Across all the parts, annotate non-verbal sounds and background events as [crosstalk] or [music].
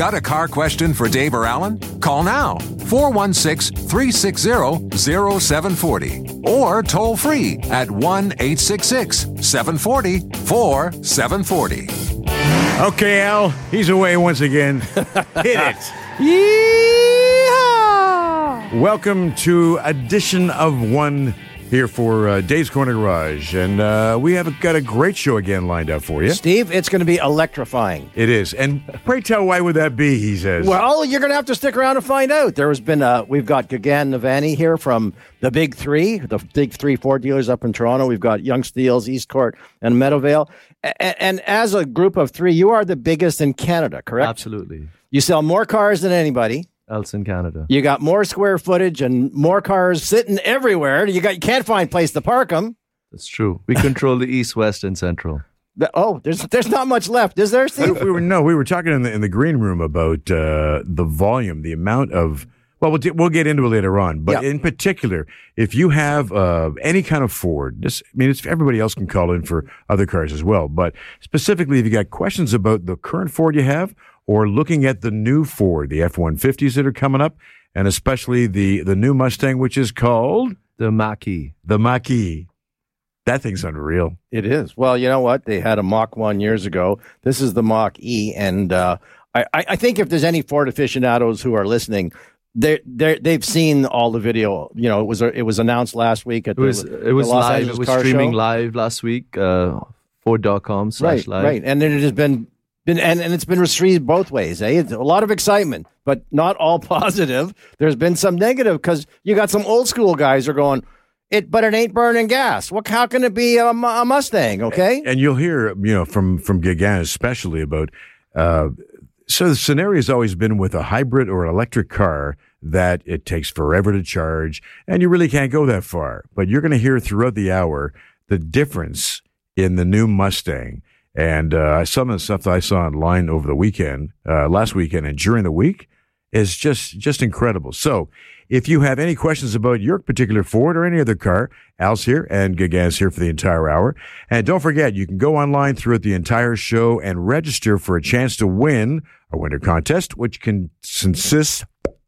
Got a car question for Dave or Alan? Call now 416 360 0740 or toll free at 1 866 740 4740. Okay, Al, he's away once again. [laughs] Hit it. Welcome to edition of one here for uh, Dave's Corner Garage, and uh, we have got a great show again lined up for you. Steve, it's going to be electrifying. It is, and pray tell, why would that be? He says. Well, you're going to have to stick around to find out. There has been, uh, we've got Gagan Navani here from the Big Three, the Big Three Ford dealers up in Toronto. We've got Yonge Steeles, East Court, and Meadowvale. A- and as a group of three, you are the biggest in Canada, correct? Absolutely. You sell more cars than anybody. Else in Canada. You got more square footage and more cars sitting everywhere. You got you can't find place to park them. That's true. We control the east, west, and central. oh, there's there's not much left, is there, Steve? we were no, we were talking in the in the green room about uh, the volume, the amount of. Well, we'll, we'll get into it later on, but Yeah. in particular, if you have uh, any kind of Ford, this, I mean, it's, everybody else can call in for other cars as well, but specifically, if you got questions about the current Ford you have, or looking at the new Ford, the F one fifties that are coming up, and especially the the new Mustang, which is called The Mackie. the Mach-E. That thing's unreal. It is. Well, you know what? They had a Mach 1 years ago. This is the Mach E. And uh, I, I I think if there's any Ford aficionados who are listening, they they they've seen all the video. You know, it was it was announced last week at It was it was the Los live. Angeles It was streaming Show. live last week. Uh, Ford.com slash Right, live. right. And then it has been been and, and it's been received both ways. Eh? It's a lot of excitement, but not all [laughs] positive. There's been some negative because you got some old school guys are going. It, but it ain't burning gas. What? How can it be a, a Mustang? Okay. and you'll hear you know from from Gagan especially about uh, so the scenario has always been with a hybrid or an electric car that it takes forever to charge and you really can't go that far but you're going to hear throughout the hour the difference in the new Mustang and uh, some of the stuff that I saw online over the weekend uh, last weekend and during the week is just just incredible. So, if you have any questions about your particular Ford or any other car, Al's here and Gagan's here for the entire hour. And don't forget, you can go online throughout the entire show and register for a chance to win a winter contest, which can consist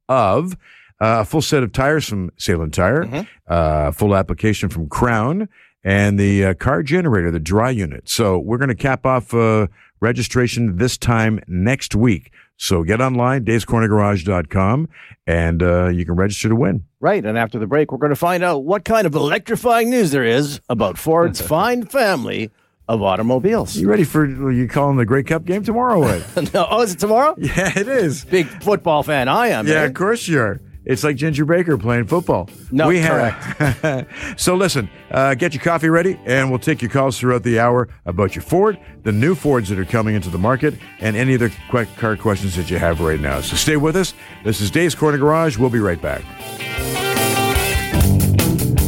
of uh, a full set of tires from Salem Tire, uh, full application from Krown, and the uh, car generator, the dry unit. So we're going to cap off uh, registration this time next week. So get online, davescornergarage.com, and uh, you can register to win. Right. And after the break, we're going to find out what kind of electrifying news there is about Ford's [laughs] fine family of automobiles. You ready for you calling the Grey Cup game tomorrow? [laughs] No, oh, is it tomorrow? [laughs] yeah, it is. Big football fan I am. Yeah, eh? of course you are. It's like Ginger Baker playing football. No, we Have, [laughs] so listen, uh, get your coffee ready, and we'll take your calls throughout the hour about your Ford, the new Fords that are coming into the market, and any other que- car questions that you have right now. So stay with us. This is Dave's Corner Garage. We'll be right back.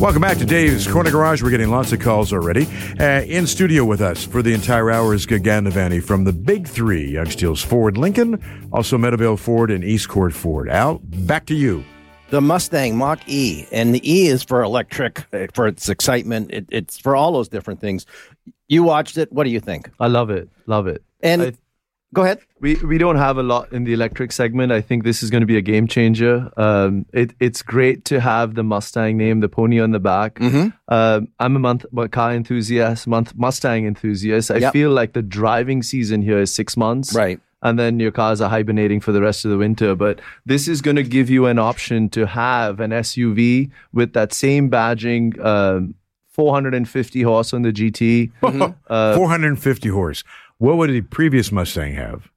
Welcome back to Dave's Corner Garage. We're getting lots of calls already. Uh, in studio with us for the entire hour is Gagan Navani from the Big Three, Yonge Steeles Ford Lincoln, also Meadowvale Ford and Eastcourt Ford. Al, back to you. The Mustang Mach E. And the E is for electric, eh, for its excitement. It, it's for all those different things. You watched it. What do you think? I love it. Love it. And I- go ahead. We we don't have a lot in the electric segment. I think this is going to be a game changer. Um, it, it's great to have the Mustang name, the pony on the back. Mm-hmm. Um, I'm a month a car enthusiast, month Mustang enthusiast. I Yep. feel like the driving season here is six months, Right. And then your cars are hibernating for the rest of the winter. But this is going to give you an option to have an SUV with that same badging, um, 450 horse on the GT. [laughs] Uh, 450 horse. What would the previous Mustang have?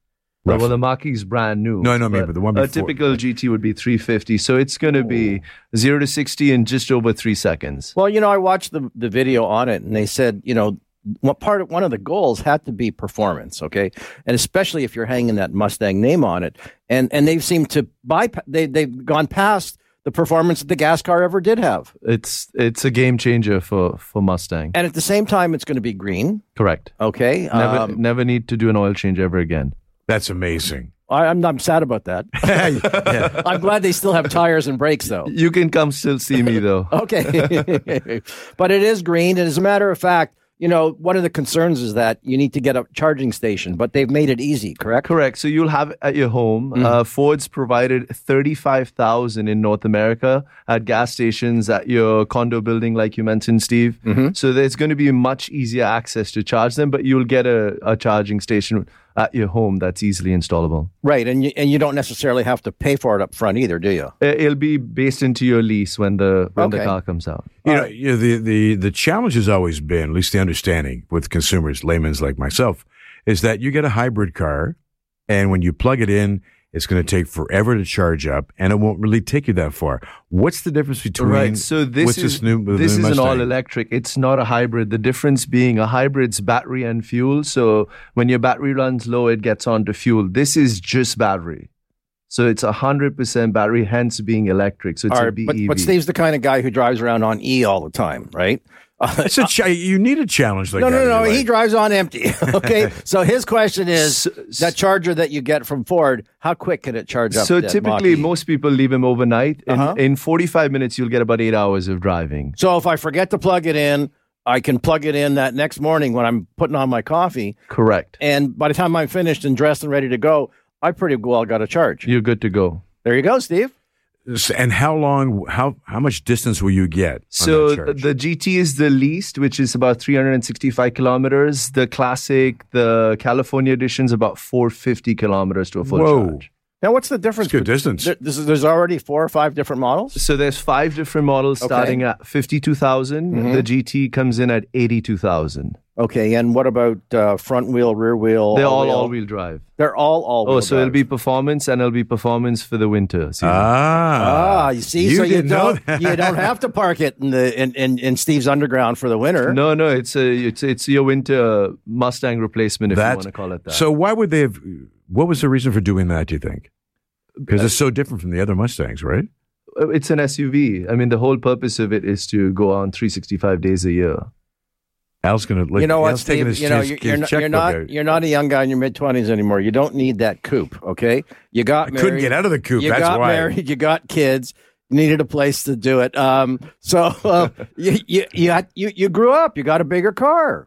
Well, the Mach-E's brand new. No, I know, I mean, but the one A before- typical GT would be 350. So it's going to be 0 to 60 in just over three seconds. Well, you know, I watched the, the video on it and they said, you know, what part of one of the goals had to be performance, okay, and especially if you're hanging that Mustang name on it, and and they've seemed to bypass they they've gone past the performance that the gas car ever did have, It's it's a game changer for for Mustang. and at the same time, it's going to be green, Correct. okay. Never Um, never need to do an oil change ever again. That's amazing. I, I'm I'm sad about that. [laughs] [laughs] I'm glad they still have tires and brakes though. You can come still see me though. [laughs] Okay. but it is green. And as a matter of fact, you know, one of the concerns is that you need to get a charging station, but they've made it easy, correct? Correct. So you'll have it at your home. Uh, Ford's provided thirty-five thousand in North America at gas stations at your condo building, like you mentioned, Steve. So there's going to be much easier access to charge them, but you'll get a, a charging station at your home that's easily installable. Right. And you, and you don't necessarily have to pay for it up front either, do you? It- It'll be based into your lease when the when the car comes out. You know, you know, the, the, the challenge has always been, at least the understanding with consumers, laymen's like myself, is that you get a hybrid car and when you plug it in, it's going to take forever to charge up and it won't really take you that far. What's the difference between Right. So this what's is this new, the this new is an all electric. It's not a hybrid. The difference being a hybrid's battery and fuel. So when your battery runs low, it gets onto fuel. This is just battery. So it's a hundred percent battery, hence being electric. So it's All a right, but, BEV. but Steve's the kind of guy who drives around on E all the time, right? [laughs] It's a cha- you need a challenge like No, that. no, in no. your He drives on empty. [laughs] Okay. [laughs] so his question is So- that charger that you get from Ford, how quick can it charge up? so that typically, Mach-E? most people leave them overnight. In, Uh-huh. in 45 minutes, you'll get about eight hours of driving. So if I forget to plug it in, I can plug it in that next morning when I'm putting on my coffee. Correct. And by the time I'm finished and dressed and ready to go, I pretty well got a charge. You're good to go. There you go, Steve. And how long, how, how much distance will you get? So the GT is the least, which is about 365 kilometers. The classic, the California edition is about 450 kilometers to a full Whoa. charge. Now, what's the difference? It's good distance. There, this is, there's already four or five different models. So there's five different models Okay. starting at 52,000. Mm-hmm. The GT comes in at 82,000. Okay, and what about uh, front wheel, rear wheel? They're all all-wheel? all-wheel drive. They're all all. Wheel. Oh, so it'll be performance and it'll be performance for the winter season. ah, Ah, you see, you so you didn't know don't you don't have to park it in the in, in, in Steve's underground for the winter. no, no, it's a it's it's your winter Mustang replacement if you want to call it that. So why would they have? What was the reason for doing that? Do you think? Because it's so different from the other Mustangs, right? Uh, it's an SUV. I mean, the whole purpose of it is to go on 365 days a year. Al's gonna. Like, you know what, Al's taking Steve? his, You know his- you're, his you're not you're not out. you're not a young guy in your mid twenties anymore. You don't need that coupe. Okay, you got I married. couldn't get out of the coop. You That's got why. married. You got kids. Needed a place to do it. Um, so uh, [laughs] you you you, had, you you grew up. You got a bigger car,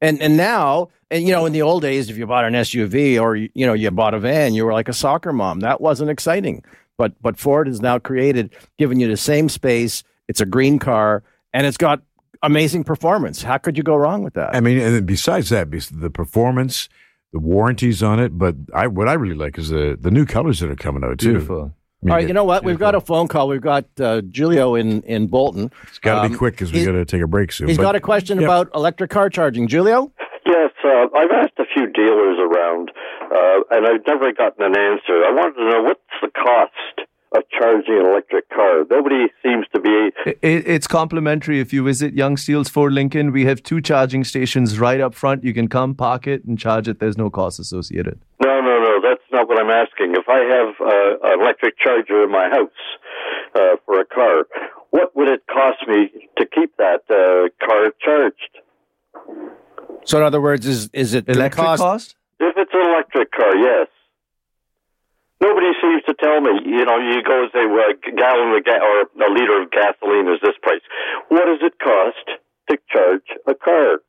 and and now and you know in the old days, if you bought an SUV or you you know you bought a van, you were like a soccer mom. That wasn't exciting. But but Ford has now created, giving you the same space. It's a green car, and it's got amazing performance. How could you go wrong with that? I mean, and besides that, the performance, the warranties on it. But I, what I really like is the the new colors that are coming out too. Beautiful. I mean, All right, you know what? We've got a phone call. We've got uh, Julio in in Bolton. it's got to um, be quick because we got to take a break soon. He's but- got a question Yep. about electric car charging. Julio? Uh, I've asked a few dealers around, uh, and I've never gotten an answer. I wanted to know what's the cost of charging an electric car. Nobody seems to be. It, it's complimentary if you visit Yonge Steeles Ford Lincoln. We have two charging stations right up front. You can come, park it, and charge it. There's no cost associated. No, no, no. That's not what I'm asking. If I have uh, an electric charger in my house uh, for a car, what would it cost me to keep that uh, car charged? So, in other words, is is it Electric cost? cost? If it's an electric car, yes. Nobody seems to tell me. You know, you go and say, well, a gallon of ga- or a liter of gasoline is this price. What does it cost to charge a car?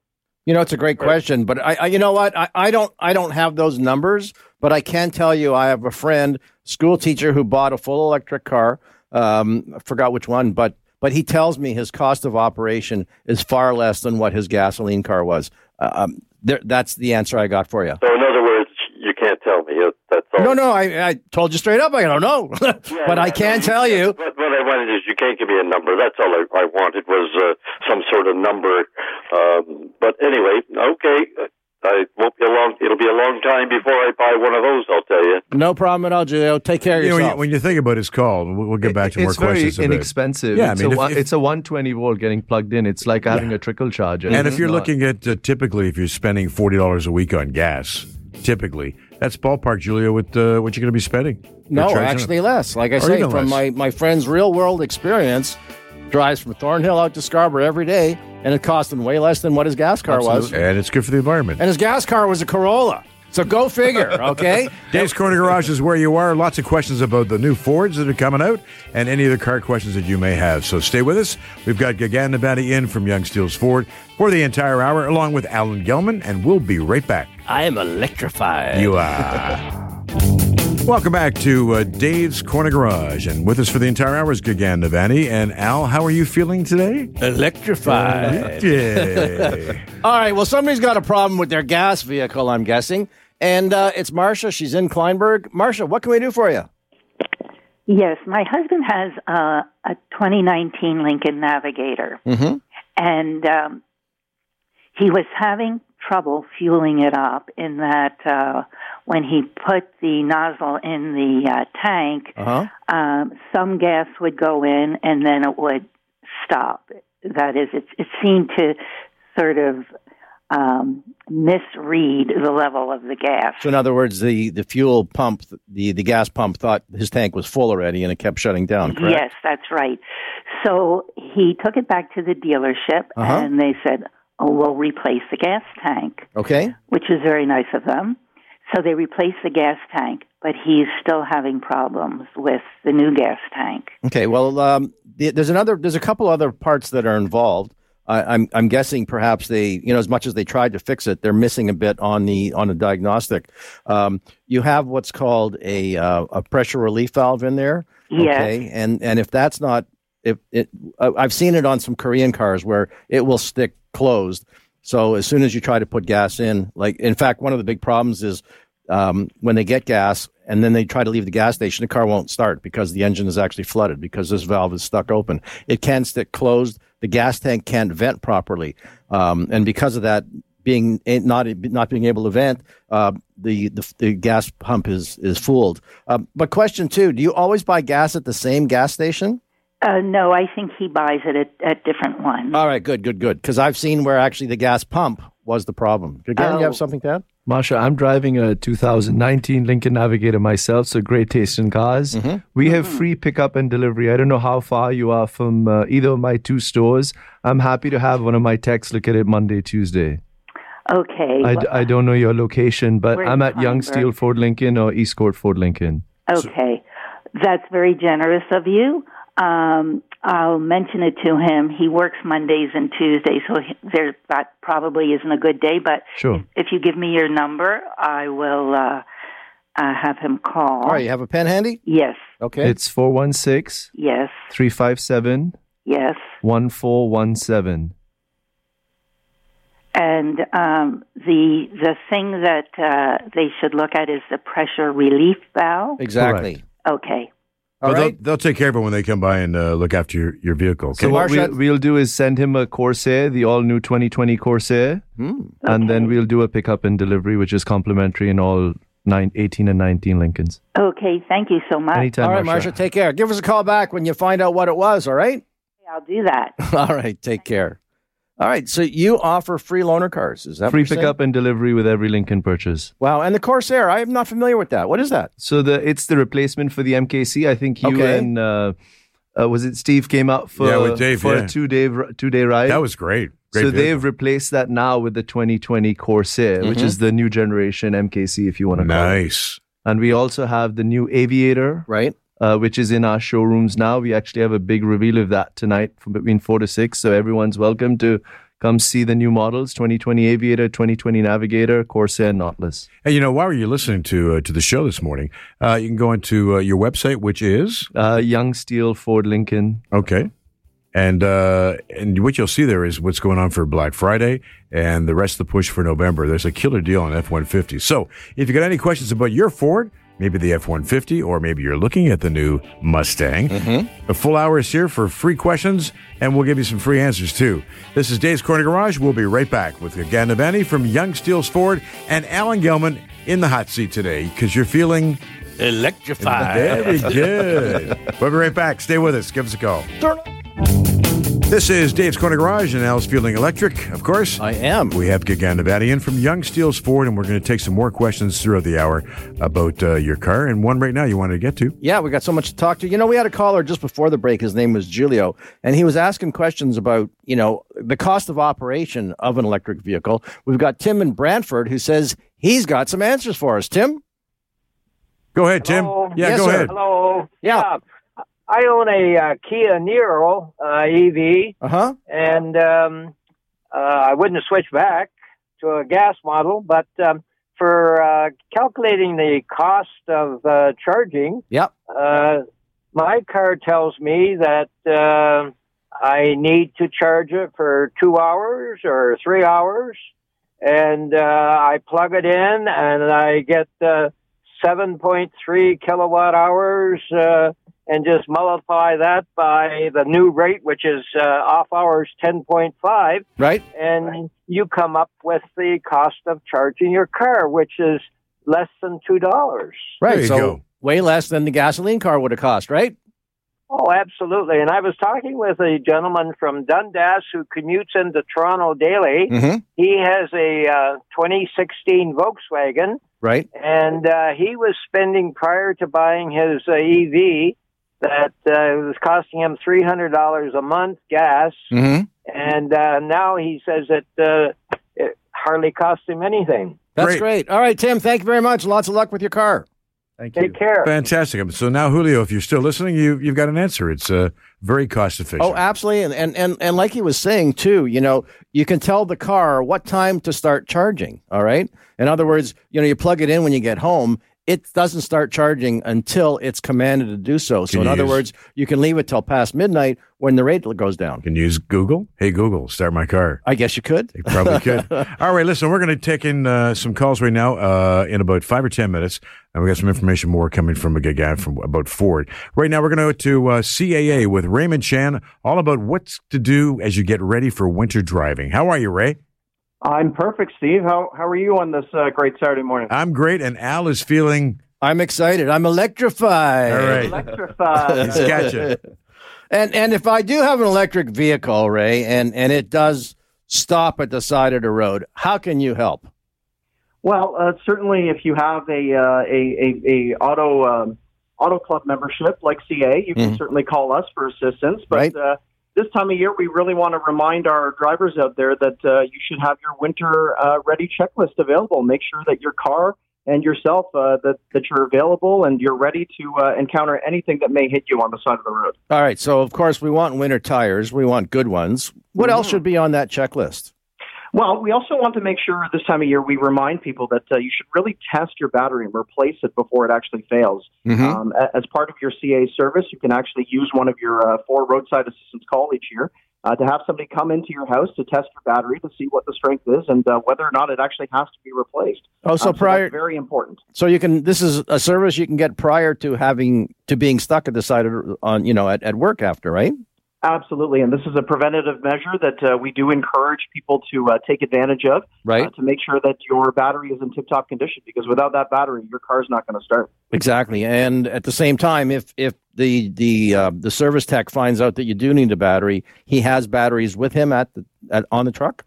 You know, it's a great question, but I, I you know what? I, I don't I don't have those numbers, but I can tell you I have a friend, school teacher, who bought a full electric car. Um, I forgot which one, but but he tells me his cost of operation is far less than what his gasoline car was. Uh, um, there, that's the answer I got for you. So, in other words, you can't tell me. That's all. No, no, I, I told you straight up. I don't know, [laughs] Yeah, but I can no, tell you. What, what I wanted is you can't give me a number. That's all I, I wanted was uh, some sort of number. Um, but anyway, okay. I won't be a long. It'll be a long time before I buy one of those. I'll tell you. No problem at all, Julio. Take care of You know, when, yourself. you, when you think about his call, we'll, we'll get back to It- more it's very questions. inexpensive. Yeah, I it's, mean, a if- one, if- it's a 120 volt getting plugged in. It's like having a trickle charger. And if you're not- looking at uh, typically, if you're spending forty dollars a week on gas, typically that's ballpark, Julia. With uh, what you're going to be spending? No, For charging it? actually less. Like I Or say, from less. my, my friend's real world experience, drives from Thornhill out to Scarborough every day, and it cost him way less than what his gas car was. and it's good for the environment. And his gas car was a Corolla. So go figure, [laughs] okay? Dave's Corner Garage is where you are. Lots of questions about the new Fords that are coming out and any other car questions that you may have. So stay with us. We've got Gagan Navani in from Yonge Steeles Ford for the entire hour, along with Alan Gelman, and we'll be right back. I am electrified. You are. [laughs] Welcome back to uh, Dave's Corner Garage. And with us for the entire hour is Gagan Navani. And Al, how are you feeling today? electrified. Yeah. [laughs] All right. Well, somebody's got a problem with their gas vehicle, I'm guessing. And uh, it's Marcia. She's in Kleinburg. Marcia, what can we do for you? Yes, my husband has uh, a 2019 Lincoln Navigator, Mm-hmm. and um, he was having trouble fueling it up. In that, uh, when he put the nozzle in the uh, tank, Uh huh. um, some gas would go in, and then it would stop. That is, it, it seemed to sort of um, misread the level of the gas. So, in other words, the, the fuel pump, the, the gas pump thought his tank was full already and it kept shutting down, correct? Yes, that's right. So he took it back to the dealership, Uh-huh. and they said, "Oh, we'll replace the gas tank," Okay. which is very nice of them. So they replaced the gas tank, but he's still having problems with the new gas tank. Okay. Well, um, there's another, there's a couple other parts that are involved. I, I'm, I'm guessing perhaps they, you know, as much as they tried to fix it, they're missing a bit on the on the diagnostic. Um, you have what's called a uh, a pressure relief valve in there. Yes. Okay. And and if that's not, it, I- I've seen it on some Korean cars where it will stick closed. So as soon as you try to put gas in, like in fact, one of the big problems is um, when they get gas and then they try to leave the gas station, the car won't start because the engine is actually flooded because this valve is stuck open. It can stick closed. The gas tank can't vent properly, um, and because of that, being not not being able to vent, uh, the, the the gas pump is is fooled. Um, but question two: Do you always buy gas at the same gas station? Uh, no, I think he buys it at, at different ones. All right, good, good, good. Because I've seen where actually the gas pump was the problem. Again, you Oh. have something to add? Masha, I'm driving a 2019 Lincoln Navigator myself, so great taste in cars. We have free pickup and delivery. I don't know how far you are from uh, either of my two stores. I'm happy to have one of my techs look at it Monday, Tuesday. Okay. I don't know your location, but I'm at Young Steel Ford Lincoln or Eastcourt Ford Lincoln. Okay. That's very generous of you. Um, I'll mention it to him. He works Mondays and Tuesdays, so he- there that probably isn't a good day. But Sure. if you give me your number, I will uh, uh, have him call. All right, you have a pen handy? Yes, Okay. It's 416 yes, 357 yes. 1417. And um, the the thing that uh, they should look at is the pressure relief valve. exactly. Okay. All Well, they'll, they'll take care of it when they come by and uh, look after your, your vehicle. Okay. So what we'll, we'll do is send him a Corsair, the all-new 2020 Corsair, Hmm. and then we'll do a pickup and delivery, which is complimentary in all nine, 18 and 19 Lincolns. Okay. Thank you so much. Anytime, All right, Marsha. Marsha, take care. Give us a call back when you find out what it was, all right? I'll do that. [laughs] All right, take care. All right, so you offer free loaner cars. Is that Free what you're saying? pickup and delivery with every Lincoln purchase. Wow, and the Corsair, I am not familiar with that. What is that? So the it's the replacement for the MKC. I think you Okay. and uh, uh, was it Steve came out for Yeah, with Dave, for yeah. a two day two day ride. that was great. Great so vehicle. they've replaced that now with the 2020 Corsair, which is the new generation MKC, if you want to call it. nice. And we also have the new Aviator, Right? Uh, which is in our showrooms now. We actually have a big reveal of that tonight from between four to six. So everyone's welcome to come see the new models: 2020 Aviator, 2020 Navigator, Corsair, Nautilus. Hey, you know, while you're listening to uh, to the show this morning, uh, you can go into uh, your website, which is Uh, Young Steel, Ford Lincoln. okay, and uh, and what you'll see there is what's going on for Black Friday and the rest of the push for November. There's a killer deal on F-150. So if you got any questions about your Ford, maybe the F 150, or maybe you're looking at the new Mustang. Mm-hmm. A full hour is here for free questions, and we'll give you some free answers too. This is Dave's Corner Garage. We'll be right back with Gagan Navani from Yonge Steeles Ford and Alan Gelman in the hot seat today because you're feeling Electrified. very good. [laughs] we'll be right back. Stay with us. Give us a call. This is Dave's Corner Garage and Al's Feeling Electric, of course. I am. We have Gagan in from Yonge Steeles Ford, and we're going to take some more questions throughout the hour about uh, your car, and one right now you wanted to get to. Yeah, we got so much to talk to. You know, we had a caller just before the break. His name was Julio, and he was asking questions about, you know, the cost of operation of an electric vehicle. We've got Tim in Brantford who says he's got some answers for us. Tim? Go ahead, Tim. Hello. Yeah, Yes, go sir. ahead. Hello. Yeah. I own a uh, Kia Niro uh, EV, Uh huh. and um, uh, I wouldn't switch back to a gas model, but um, for uh, calculating the cost of uh, charging, Yep. uh, my car tells me that uh, I need to charge it for two hours or three hours, and uh, I plug it in, and I get uh, 7.3 kilowatt hours, uh, and just multiply that by the new rate, which is uh, off hours 10.5, Right? and you come up with the cost of charging your car, which is less than two dollars. Right. There you so go. way less than the gasoline car would have cost, right? Oh, absolutely. And I was talking with a gentleman from Dundas who commutes into Toronto daily. Mm-hmm. He has a uh, 2016 Volkswagen, Right. and uh, he was spending prior to buying his uh, EV that uh, was costing him $300 a month gas, Mm-hmm. and uh, now he says that uh, it hardly costs him anything. That's Great. great. All right, Tim. Thank you very much. Lots of luck with your car. Thank you. Take care. Fantastic. So now, Julio, if you're still listening, you, you've got an answer. It's uh, very cost efficient. Oh, absolutely. And, and and and like he was saying too, you know, you can tell the car what time to start charging. All right. In other words, you know, you plug it in when you get home. It doesn't start charging until it's commanded to do so. So, Can in other use- words, you can leave it till past midnight when the rate goes down. Can you use Google? Hey, Google, start my car. I guess you could. You probably could. [laughs] All right, listen, we're going to take in uh, some calls right now uh, in about five or 10 minutes. And we got some information more coming from a guy from about Ford. Right now, we're going to go to uh, CAA with Raymond Chan, all about what's to do as you get ready for winter driving. How are you, Ray? I'm perfect, Steve. How how are you on this uh, great Saturday morning? I'm great, and Al is feeling. I'm excited. I'm electrified. All right. Electrified. He's got you. [laughs] And and if I do have an electric vehicle, Ray, and and it does stop at the side of the road, how can you help? well, uh, certainly, if you have a uh, a, a, a auto um, auto club membership like CA, you can Mhm. certainly call us for assistance. But Right. This time of year, we really want to remind our drivers out there that uh, you should have your winter uh, ready checklist available. Make sure that your car and yourself uh, that that you're available and you're ready to uh, encounter anything that may hit you on the side of the road. All right. So of course we want winter tires. We want good ones. What else should be on that checklist? Well, we also want to make sure this time of year we remind people that uh, you should really test your battery and replace it before it actually fails. Mm-hmm. Um, as part of your CA service, you can actually use one of your uh, four roadside assistance call each year uh, to have somebody come into your house to test your battery to see what the strength is and uh, whether or not it actually has to be replaced. Oh, so Um, prior, that's very important. so you can. This is a service you can get prior to having to being stuck at the side of on you know at, at work after, right? Absolutely, and this is a preventative measure that uh, we do encourage people to uh, take advantage of Right. uh, to make sure that your battery is in tip-top condition. Because without that battery, your car's not going to start. Exactly. And at the same time, if if the the uh, the service tech finds out that you do need a battery, he has batteries with him at the at, on the truck.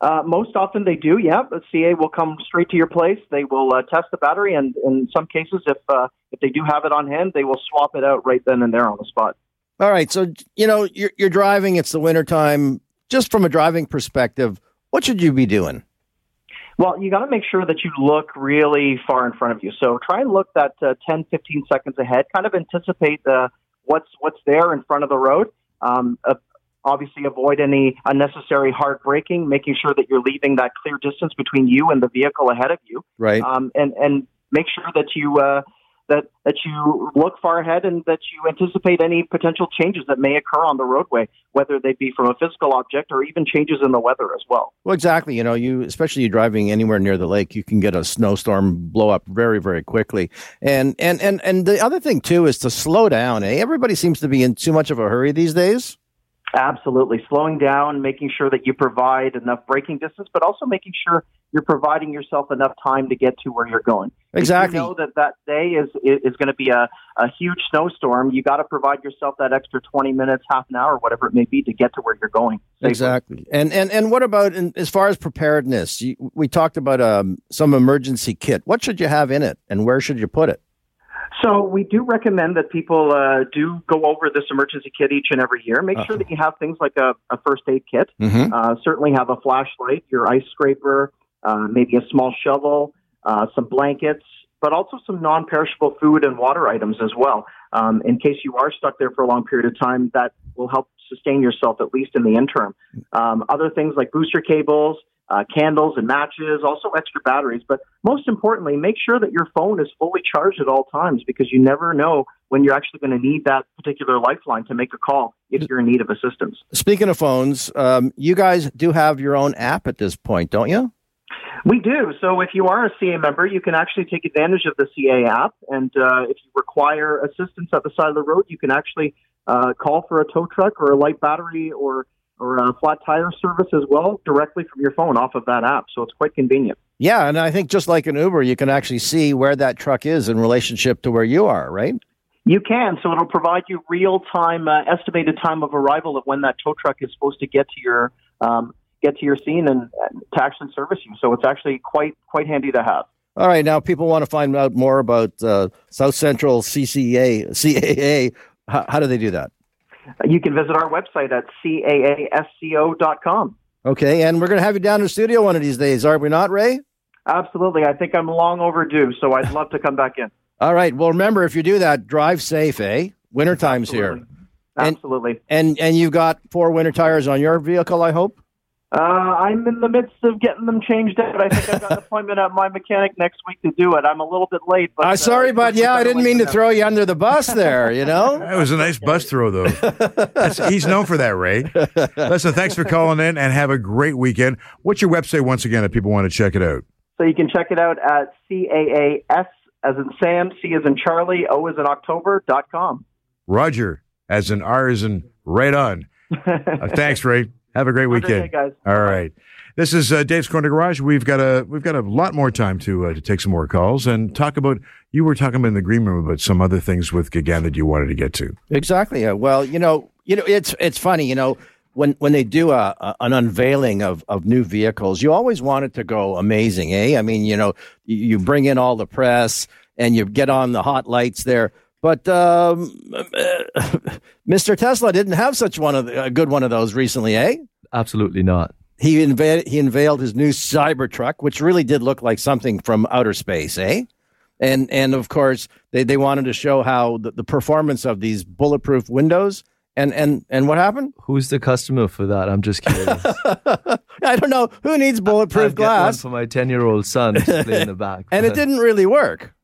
Uh, most often they do, yeah. But CA will come straight to your place. They will uh, test the battery, and in some cases, if uh, if they do have it on hand, they will swap it out right then and there on the spot. All right. So you know you're you're driving. It's the wintertime. Just from a driving perspective, what should you be doing? Well, you got to make sure that you look really far in front of you. So try and look that uh, 10, 15 seconds ahead. Kind of anticipate the what's what's there in front of the road. Um, uh, obviously, avoid any unnecessary hard braking. Making sure that you're leaving that clear distance between you and the vehicle ahead of you. Right. um, and and make sure that you uh, that that you look far ahead and that you anticipate any potential changes that may occur on the roadway, whether they be from a physical object or even changes in the weather as well. Well, exactly. You know, you especially you driving anywhere near the lake, you can get a snowstorm blow up very, very quickly. And and and and the other thing too is to slow down. Eh? Everybody seems to be in too much of a hurry these days. Absolutely. Slowing down, making sure that you provide enough braking distance, but also making sure you're providing yourself enough time to get to where you're going. Exactly. If you know that that day is is going to be a, a huge snowstorm, you got to provide yourself that extra 20 minutes, half an hour, whatever it may be to get to where you're going. safely. Exactly. And and and what about in, as far as preparedness? You, we talked about um, some emergency kit. What should you have in it, and where should you put it? So we do recommend that people uh, do go over this emergency kit each and every year. Make sure that you have things like a, a first aid kit. Mhm. Uh, certainly have a flashlight, your ice scraper, uh, maybe a small shovel, uh, some blankets, but also some non-perishable food and water items as well. Um, in case you are stuck there for a long period of time, that will help sustain yourself at least in the interim. Um, other things like booster cables, uh, candles and matches, also extra batteries. But most importantly, make sure that your phone is fully charged at all times because you never know when you're actually going to need that particular lifeline to make a call if you're in need of assistance. Speaking of phones, um, you guys do have your own app at this point, don't you? We do. So if you are a CA member, you can actually take advantage of the CA app. And uh, if you require assistance at the side of the road, you can actually uh, call for a tow truck or a light battery or or a flat tire service as well directly from your phone off of that app. So it's quite convenient. Yeah, and I think just like an Uber, you can actually see where that truck is in relationship to where you are, right? You can. So it'll provide you real time uh, estimated time of arrival of when that tow truck is supposed to get to your um, get to your scene and, and to actually service you. So it's actually quite quite handy to have. All right, now people want to find out more about uh, South Central CCA, CAA. How, how do they do that? You can visit our website at caasco.com. Okay, and we're going to have you down in the studio one of these days, are we not, Ray? Absolutely. I think I'm long overdue, so I'd love to come back in. [laughs] All right. Well, remember, if you do that, drive safe, eh? Winter time's here. And- Absolutely. And and you've got four winter tires on your vehicle, I hope? Uh, I'm in the midst of getting them changed out. I think I've got an [laughs] appointment at my mechanic next week to do it. I'm a little bit late, but I'm uh, sorry, but yeah, I didn't mean to throw you under the bus there, you know? [laughs] That was a nice bus throw, though. That's, he's known for that, Ray. Listen, thanks for calling in and have a great weekend. What's your website once again if people want to check it out? So you can check it out at CAAS as in Sam, C as in Charlie, O as in October dot com. Roger, as in R as in right on. [laughs] Uh, thanks, Ray. Have a great Have a weekend. day, guys. All right. This is uh, Dave's Corner Garage. We've got a we've got a lot more time to uh, to take some more calls and talk about. You were talking about in the green room about some other things with Gagan that you wanted to get to. Exactly. Yeah. Well, you know, you know, it's it's funny, you know, when when they do a, a an unveiling of of new vehicles, you always want it to go amazing, eh? I mean, you know, you, you bring in all the press and you get on the hot lights there. But um, [laughs] Mr. Tesla didn't have such one of the, a good one of those recently, eh? Absolutely not. He unveiled he unveiled his new Cybertruck, which really did look like something from outer space, eh? And and of course they, they wanted to show how the, the performance of these bulletproof windows and and and what happened? Who's the customer for that? I'm just curious. [laughs] I don't know who needs bulletproof one glass, for my 10 year old son to play in the [laughs] back. and it didn't really work.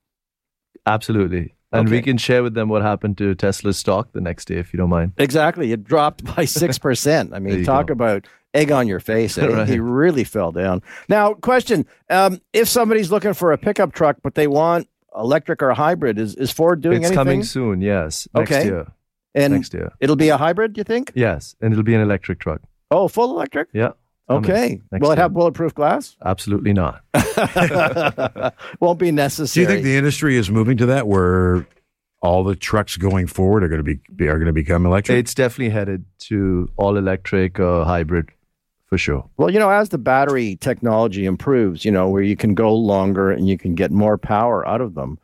Absolutely. And we can share with them what happened to Tesla's stock the next day, if you don't mind. Exactly, it dropped by [laughs] six percent. I mean, talk go. about egg on your face. eh? [laughs] Right. He really fell down. Now, question: um, If somebody's looking for a pickup truck but they want electric or hybrid, is is Ford doing it's anything? It's coming soon, yes. Next Okay. year. and next year. it'll be a hybrid. You think? Yes. And it'll be an electric truck. Oh, full electric. Yeah. Coming Okay. Will it have bulletproof glass? Absolutely not. [laughs] Won't be necessary. Do necessary. you think the industry is moving to that where all the trucks going forward are going to be are going to become electric? It's definitely headed to all electric or hybrid for sure. Well, you know, as the battery technology improves, you know, where you can go longer and you can get more power out of them,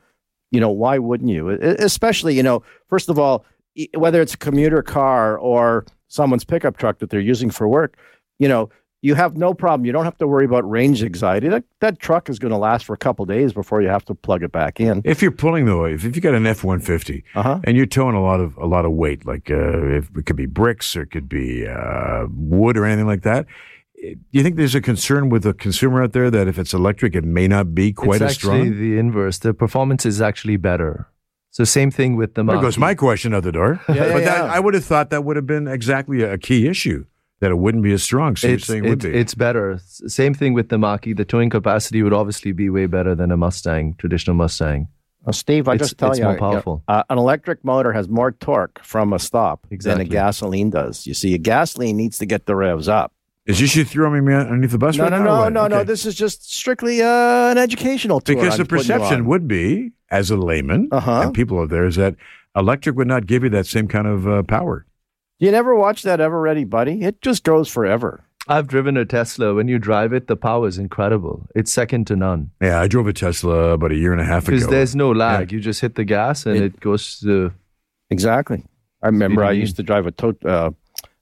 you know, why wouldn't you? E- Especially, you know, first of all, e- whether it's a commuter car or someone's pickup truck that they're using for work, you know, you have no problem. You don't have to worry about range anxiety. That that truck is going to last for a couple days before you have to plug it back in. if you're pulling though, if, if you got an F one fifty Uh-huh. and you're towing a lot of a lot of weight, like uh, if it could be bricks or it could be uh, wood or anything like that, do you think there's a concern with the consumer out there that if it's electric, it may not be quite it's as strong? actually the inverse. The performance is actually better. So same thing with the There Mach-E. goes my question out the door. Yeah, yeah, but that, yeah. I would have thought that would have been exactly a key issue that it wouldn't be as strong. So It's, you're it would it's, be. it's better. Same thing with the Mach-E. The towing capacity would obviously be way better than a Mustang, traditional Mustang. Well, Steve, I It's- just tell it's you, more you know, powerful. uh, an electric motor has more torque from a stop Exactly. than a gasoline does. You see, a gasoline needs to get the revs up. Is this you throwing me underneath the bus No, right no, now or no, what? no, no. This is just strictly uh, an educational tour. because I'm the perception would be, as a layman Uh-huh. and people out there, is that electric would not give you that same kind of uh, power. You never watch that Eveready, buddy? It just goes forever. I've driven a Tesla. When you drive it, the power is incredible. It's second to none Yeah, I drove a Tesla about a year and a half ago. because there's no lag. You just hit the gas and It- it, goes to. Exactly. I remember I used to drive a tow, uh,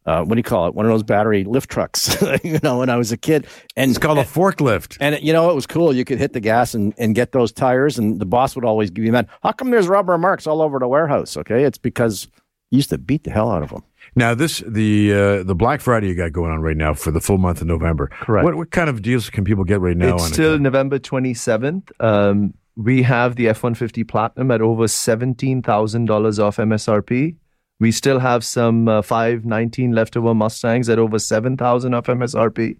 uh, what do you call it? One of those battery lift trucks, [laughs] you know, when I was a kid. And it's called a forklift. And it- you know, it was cool. You could hit the gas and, and get those tires, and the boss would always give you that. How come there's rubber marks all over the warehouse? Okay, it's because you used to beat the hell out of them. Now, this the uh, the Black Friday you got going on right now for the full month of November. Correct. What, what kind of deals can people get right now? it's it? November 27th. Um, we have the F 150 Platinum at over $17,000 off MSRP. We still have some uh, 519 leftover Mustangs at over 7,000 off MSRP.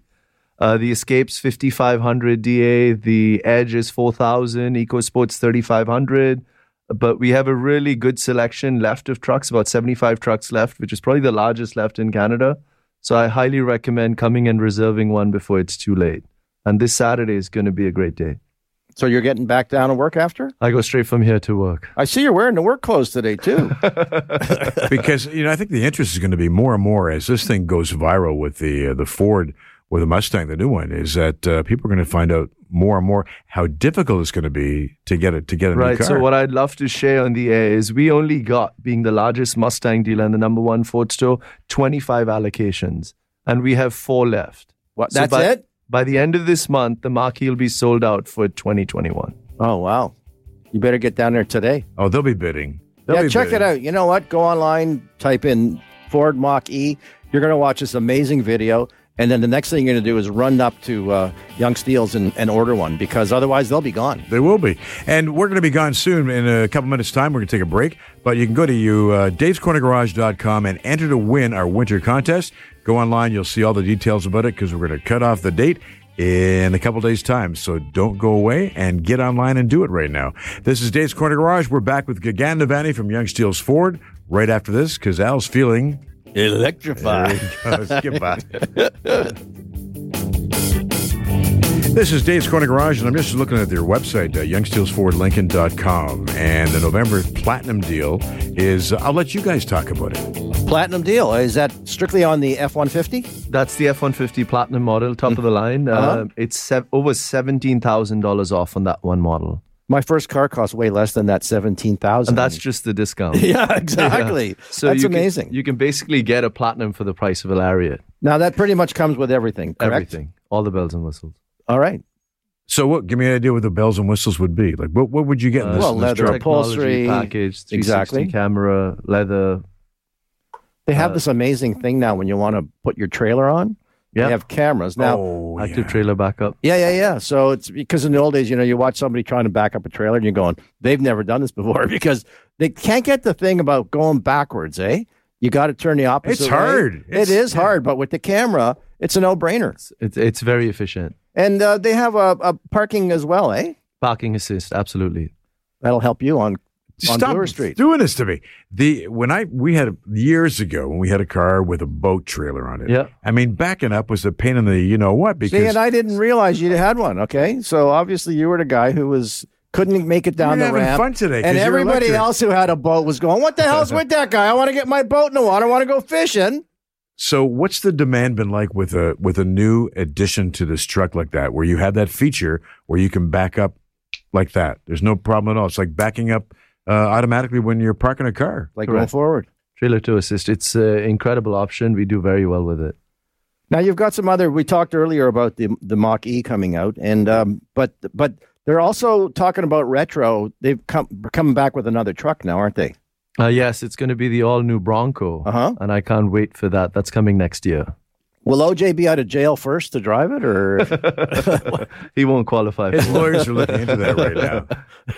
Uh, the Escapes 5500 DA, the Edge is 4000, EcoSports 3500. But we have a really good selection left of trucks, about 75 trucks left, which is probably the largest left in Canada. So I highly recommend coming and reserving one before it's too late. And this Saturday is going to be a great day. So you're getting back down to work after? I go straight from here to work. I see you're wearing the work clothes today too. [laughs] because you know I think the interest is going to be more and more as this thing goes viral with the uh, the Ford or the Mustang, the new one, is that uh, people are going to find out more and more how difficult it's going to be to get it to get a new Right. car. So what I'd love to share on the air is we only got, being the largest Mustang dealer and the number one Ford store, 25 allocations, and we have four left. What? So That's by- it? By the end of this month, the Mach-E will be sold out for 2021. Oh wow! You better get down there today. oh, they'll be bidding. They'll yeah, be check bidding. it out. You know what? Go online, type in Ford Mach E. You're going to watch this amazing video. And then the next thing you're going to do is run up to uh, Yonge Steeles and, and order one because otherwise they'll be gone. They will be. And we're going to be gone soon. In a couple minutes' time, we're going to take a break. But you can go to you, uh, davescornergarage.com and enter to win our winter contest. Go online. You'll see all the details about it because we're going to cut off the date in a couple days' time. So don't go away and get online and do it right now. This is Dave's Corner Garage. We're back with Gagan Navani from Yonge Steeles Ford right after this because Al's feeling Electrified. Goodbye. [laughs] This is Dave's Corner Garage, and I'm just looking at their website, uh, yongesteelesfordlincoln.com. And the November Platinum deal is, uh, I'll let you guys talk about it. Platinum deal. Is that strictly on the F 150? That's the F-150 Platinum model, top of the line. Uh-huh. Uh, it's sev- over $17,000 off on that one model. My first car cost way less than that 17000 And that's just the discount. [laughs] Yeah, exactly. So That's you can- amazing. you can basically get a Platinum for the price of a Lariat. Now, that pretty much comes with everything, correct? Everything. All the bells and whistles. All right. So, what? Give me an idea what the bells and whistles would be. Like, what, what would you get in Uh, this, well, in this leather truck? upholstery, package, exactly. camera, leather. They have Uh, this amazing thing now when you want to put your trailer on. Yeah. They have cameras. Now, oh, active yeah. trailer backup. Yeah, yeah, yeah. So it's because in the old days, you know, you watch somebody trying to back up a trailer and you're going, they've never done this before [laughs] because they can't get the thing about going backwards, eh? You got to turn the opposite It's way. hard. It It's- is hard, but with the camera, it's a no brainer. It's, it's very efficient. And uh, they have a, a parking as well, eh? Parking assist, absolutely. That'll help you on, on Stop Bloor Street. doing this to me. The when I we had years ago when we had a car with a boat trailer on it. Yeah. I mean, backing up was a pain in the you know what because See, and I didn't realize you had one, okay? So obviously you were the guy who was couldn't make it down the ramp. fun today And everybody else who had a boat was going, What the hell's [laughs] with that guy? I want to get my boat in the water. I want to go fishing. So, what's the demand been like with a with a new addition to this truck like that, where you have that feature where you can back up like that? There's no problem at all. It's like backing up uh, automatically when you're parking a car. Like going Correct. forward. Trailer to assist. It's an incredible option. We do very well with it. Now you've got some other. We talked earlier about the the Mach E coming out, and um, but but they're also talking about retro. They've come coming back with another truck now, aren't they? Uh, yes, it's going to be the all new Bronco. Uh-huh. And I can't wait for that. That's coming next year. Will OJ be out of jail first to drive it, or [laughs] he won't qualify. His For lawyers are looking into that right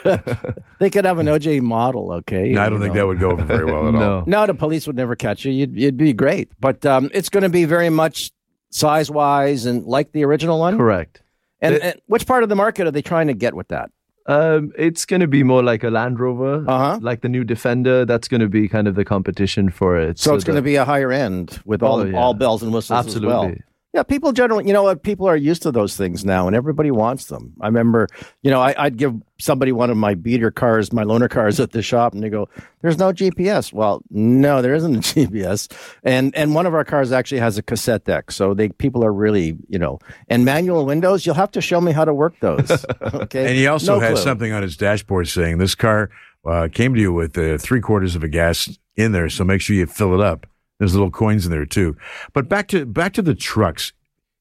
now. [laughs] they could have an OJ model? Okay, No, I don't you think that would go over very well at [laughs] all. No. No, the police would never catch you. You'd, you'd be great, but um, it's going to be very much size wise and like the original one. Correct. And, It- and which part of the market are they trying to get with that? Um, it's going to be more like a Land Rover, Uh-huh. like the new Defender. That's going to be kind of the competition for it. So, it's going to be a higher end with all Oh, yeah. all bells and whistles as well. Yeah, people generally, you know what? People are used to those things now, and everybody wants them. I remember, you know, I, I'd give somebody one of my beater cars, my loaner cars at the shop, and they go, "There's no GPS." Well, no, there isn't a [laughs] GPS, and and one of our cars actually has a cassette deck, so they people are really, you know, and manual windows. You'll have to show me how to work those. [laughs] Okay, And he also No has clue. something on his dashboard saying this car uh, came to you with uh, three quarters of a gas in there, so make sure you fill it up. There's little coins in there too. But back to back to the trucks.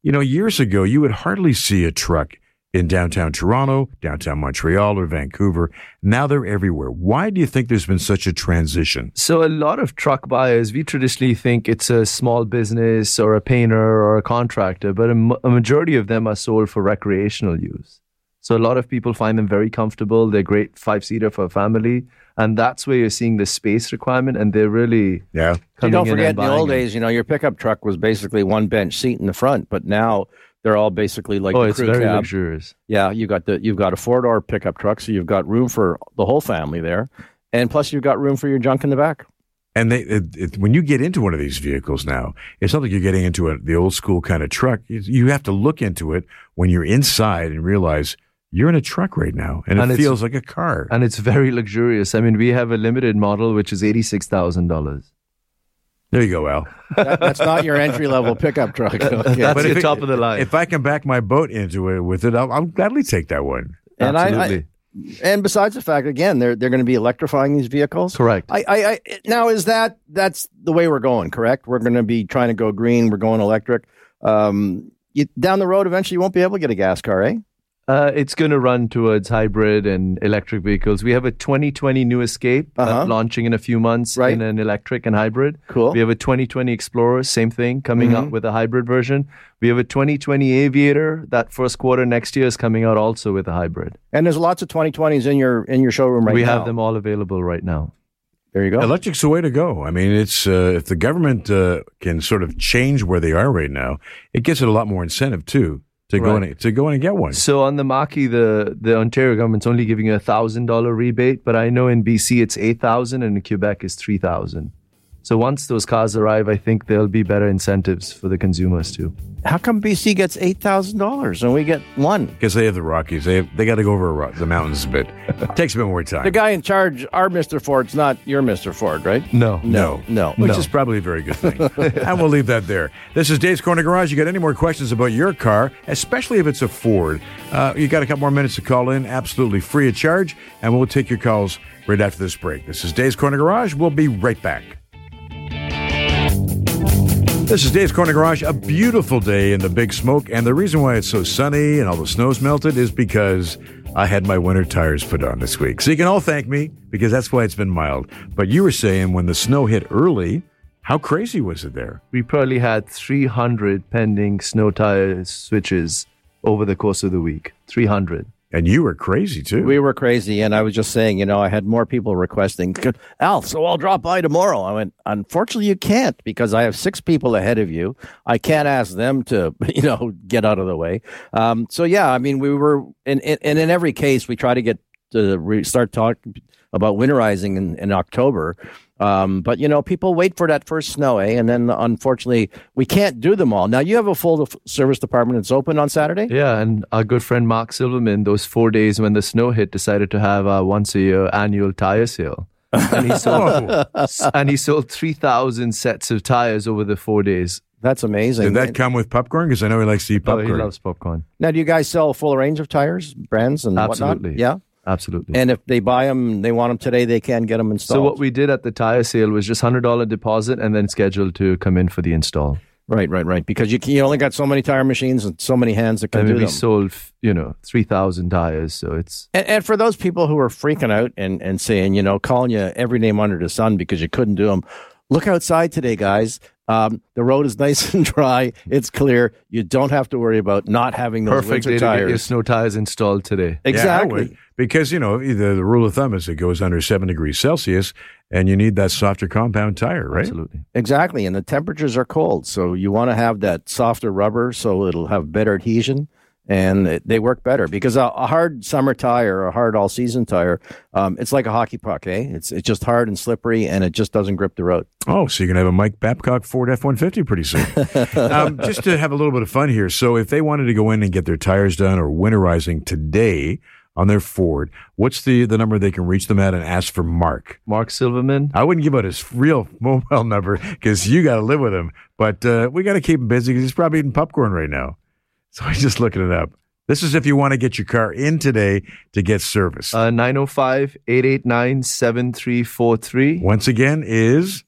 You know, years ago, you would hardly see a truck in downtown Toronto, downtown Montreal, or Vancouver. Now they're everywhere. Why do you think there's been such a transition? So a lot of truck buyers, we traditionally think it's a small business or a painter or a contractor, but a majority of them are sold for recreational use. So a lot of people find them very comfortable. They're great five seater for a family, and that's where you're seeing the space requirement, and they're really Yeah. You don't forget and in the old them. days, you know, your pickup truck was basically one bench seat in the front, but now they're all basically like oh, the it's very cab. luxurious. Yeah, you got the you've got a four door pickup truck, so you've got room for the whole family there, and plus you've got room for your junk in the back. And they, it, it, when you get into one of these vehicles now, it's not like you're getting into a, the old school kind of truck. You- You have to look into it when you're inside and realize you're in a truck right now, and, And it feels like a car. And it's very luxurious. I mean, we have a limited model which is eighty-six thousand dollars. there you go, Al. That, that's not your entry level pickup truck. [laughs] Okay. That's But your if it- top of the line. If I can back my boat into it with it, I'll, I'll gladly take that one. And I- I- and besides the fact, again, they're they're going to be electrifying these vehicles. Correct. I, I, I now is that that's the way we're going? Correct. We're going to be trying to go green. We're going electric. Um, you, down the road, eventually, you won't be able to get a gas car, eh? Uh, it's going to run towards hybrid and electric vehicles. We have a 2020 new Escape uh, Uh-huh. launching in a few months Right. in an electric and hybrid. Cool. We have a 2020 Explorer, same thing, coming Mhm. out with a hybrid version. We have a 2020 Aviator. That first quarter next year is coming out also with a hybrid. And there's lots of 2020s in your in your showroom right we now. We have them all available right now. There you go. Electric's the way to go. I mean, it's uh, if the government uh, can sort of change where they are right now, it gives it a lot more incentive too to go Right. in to go in and get one. So on the Mach-E, the the Ontario government's only giving you a thousand dollar rebate, but I know in BC it's eight thousand and in Quebec is three thousand. So once those cars arrive, I think there'll be better incentives for the consumers too. How come BC gets eight thousand dollars and we get one? Because they have the Rockies, they have, they got to go over a ro- the mountains a bit. [laughs] Takes a bit more time. The guy in charge, our Mr. Ford's not your Mr. Ford, right? No, No, no, which no. is probably a very good thing. [laughs] and we'll leave that there. This is Dave's Corner Garage. You got any more questions about your car, especially if it's a Ford? Uh, you got a couple more minutes to call in, absolutely free of charge, and we'll take your calls right after this break. This is Dave's Corner Garage. We'll be right back. This is Dave's Corner Garage. A beautiful day in the Big Smoke, and the reason why it's so sunny and all the snow's melted is because I had my winter tires put on this week. So you can all thank me because that's why it's been mild. But you were saying when the snow hit early, how crazy was it there? we probably had 300 pending snow tire switches over the course of the week. 300. And you were crazy too. We were crazy, and I was just saying, you know, I had more people requesting, Al, so I'll drop by tomorrow. I went, unfortunately, you can't because I have six people ahead of you. I can't ask them to, [laughs] you know, get out of the way. Um, so yeah, I mean, we were, and in, in, in every case, we try to get to start talking about winterizing in, in October. Um, but you know, people wait for that first snow, eh? And then unfortunately, we can't do them all. Now you have a full service department that's open on Saturday. Yeah, and our good friend Mark Silverman, those four days when the snow hit, decided to have a once a year annual tire sale. And he sold, [laughs] [laughs] and he sold 3,000 sets of tires over the four days. That's amazing. Did that come with popcorn? Because I know he likes to eat Oh, popcorn. he loves popcorn. Now, do you guys sell a full range of tires, brands, and Absolutely. whatnot? Yeah. Absolutely. And if they buy them, they want them today, they can get them installed. so what we did at the tire sale was just $100 deposit and then scheduled to come in for the install. right, right, right. Because you, can- you only got so many tire machines and so many hands that I can mean, do we them. sold, you know, 3,000 tires. So it's, and, and for those people who are freaking out and, and saying, you know, calling you every name under the sun because you couldn't do them, look outside today, guys. Um, the road is nice [laughs] and dry. It's clear. You don't have to worry about not having those Perfect winter day to get your tires. snow tires installed today. Exactly. would. because, you know, the, the rule of thumb is it goes under seven degrees Celsius and you need that softer compound tire, right? Absolutely. Exactly. And the temperatures are cold. So you want to have that softer rubber so it'll have better adhesion and they work better because a, a hard summer tire, a hard all season tire, um, it's like a hockey puck, eh? It's, it's just hard and slippery and it just doesn't grip the road. Oh, so you're going to have a Mike Babcock Ford F 150 pretty soon. [laughs] um, just to have a little bit of fun here. So, if they wanted to go in and get their tires done or winterizing today on their Ford, what's the, the number they can reach them at and ask for Mark? Mark Silverman. I wouldn't give out his real [laughs] mobile number because you got to live with him, but uh, we got to keep him busy because he's probably eating popcorn right now. [laughs] So, he's just looking it up. This is if you want to get your car in today to get service. Uh, 905 889 7343. Once again, is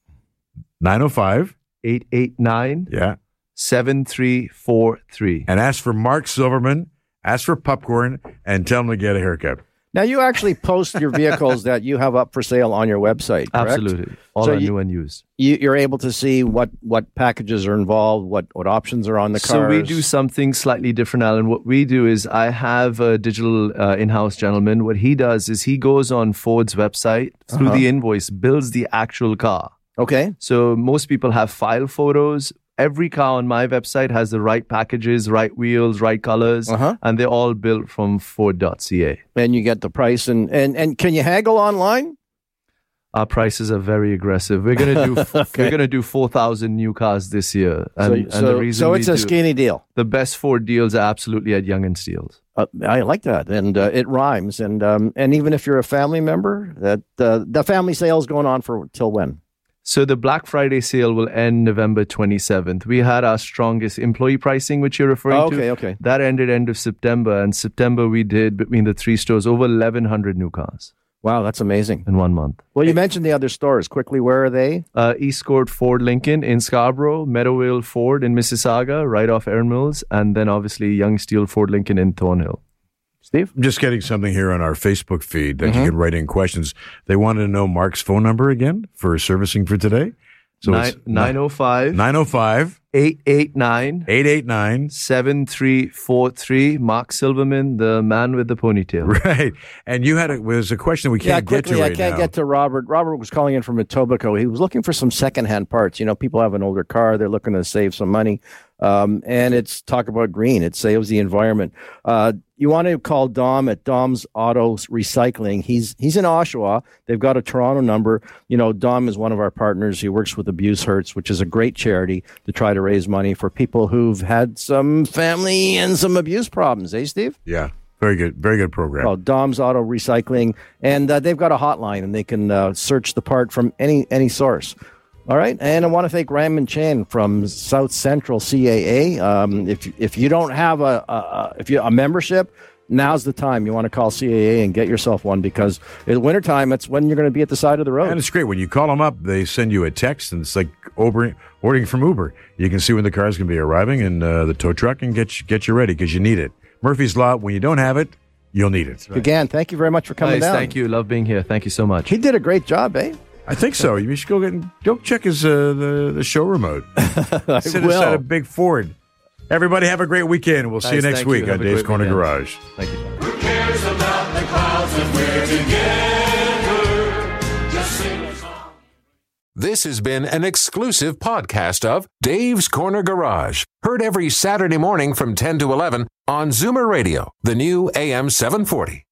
905. 889 Yeah. 7343. and ask for Mark Silverman, ask for popcorn, and tell him to get a haircut. Now you actually post your vehicles [laughs] that you have up for sale on your website, correct? Absolutely. All So are you- new and used. You, you're able to see what, what packages are involved, what, what options are on the cars. So we do something slightly different, Alan. What we do is I have a digital uh, in-house gentleman. What he does is he goes on Ford's website through Uh-huh. the invoice, builds the actual car. Okay. So most people have file photos. Every car on my website has the right packages, right wheels, right colors, Uh-huh. and they're all built from Ford.ca. And you get the price and, and, and can you haggle online? Our prices are very aggressive. We're gonna do [laughs] Okay. we're gonna do four thousand new cars this year, and, so, and so, the reason so it's a do- skinny deal. the best Ford deals are absolutely at Yonge and Steeles. Uh, I like that, and uh, it rhymes. And um, and even if you're a family member, that uh, the family sale is going on for till when? So the Black Friday sale will end November 27th. We had our strongest employee pricing, which you're referring Oh, to. okay, okay. That ended end of September, and September we did between the three stores over 1,100 new cars Wow, that's amazing. in one month. Well, you mentioned the other stores. Quickly, where are they? Uh, Eastcourt Ford Lincoln in Scarborough, Meadowvale Ford in Mississauga, right off Erin Mills, and then obviously Yonge Steeles Ford Lincoln in Thornhill. Steve? I'm just getting something here on our Facebook feed that Mm-hmm. you can write in questions. They wanted to know Mark's phone number again for servicing for today. So Nine- it's 905 905 889 889. 7343. Mark Silverman, the man with the ponytail. [laughs] Right. And you had a, was a question we can't get quickly. to right I can't now. get to Robert. Robert was calling in from Etobicoke. He was looking for some secondhand parts. You know, people have an older car; they're looking to save some money, um, and it's talk about green. It saves the environment. Uh, you want to call Dom at Dom's Auto Recycling. He's he's in Oshawa. They've got a Toronto number. You know, Dom is one of our partners. He works with Abuse Hurts, which is a great charity to try to raise money for people who've had some family and some abuse problems. Eh, Steve? yeah. Very good. Very good program. called Dom's Auto Recycling, and uh, they've got a hotline, and they can uh, search the part from any any source. All right, and I want to thank Raymond Chan from South Central CAA. Um, if if you don't have a, a, a if you a membership, now's the time. You want to call CAA and get yourself one because in wintertime, it's when you're going to be at the side of the road. And it's great. When you call them up, they send you a text, and it's like Uber, ordering from Uber. You can see when the car's going to be arriving in uh, the tow truck and get you, get you ready because you need it. Murphy's Law, when you don't have it, you'll need it. Again, thank you very much for coming Nice, down. thank you. Love being here. Thank you so much. He did a great job, eh? I think so. You should go get and go check his uh, the the show remote. [laughs] Sit will. inside a big Ford. Everybody have a great weekend. We'll see you next thank you. week on Dave's Corner weekend. Garage. Thank you. Who cares about the clouds if we're together? Just sing a song. This has been an exclusive podcast of Dave's Corner Garage. Heard every Saturday morning from 10 to 11 on Zoomer Radio, the new AM 740.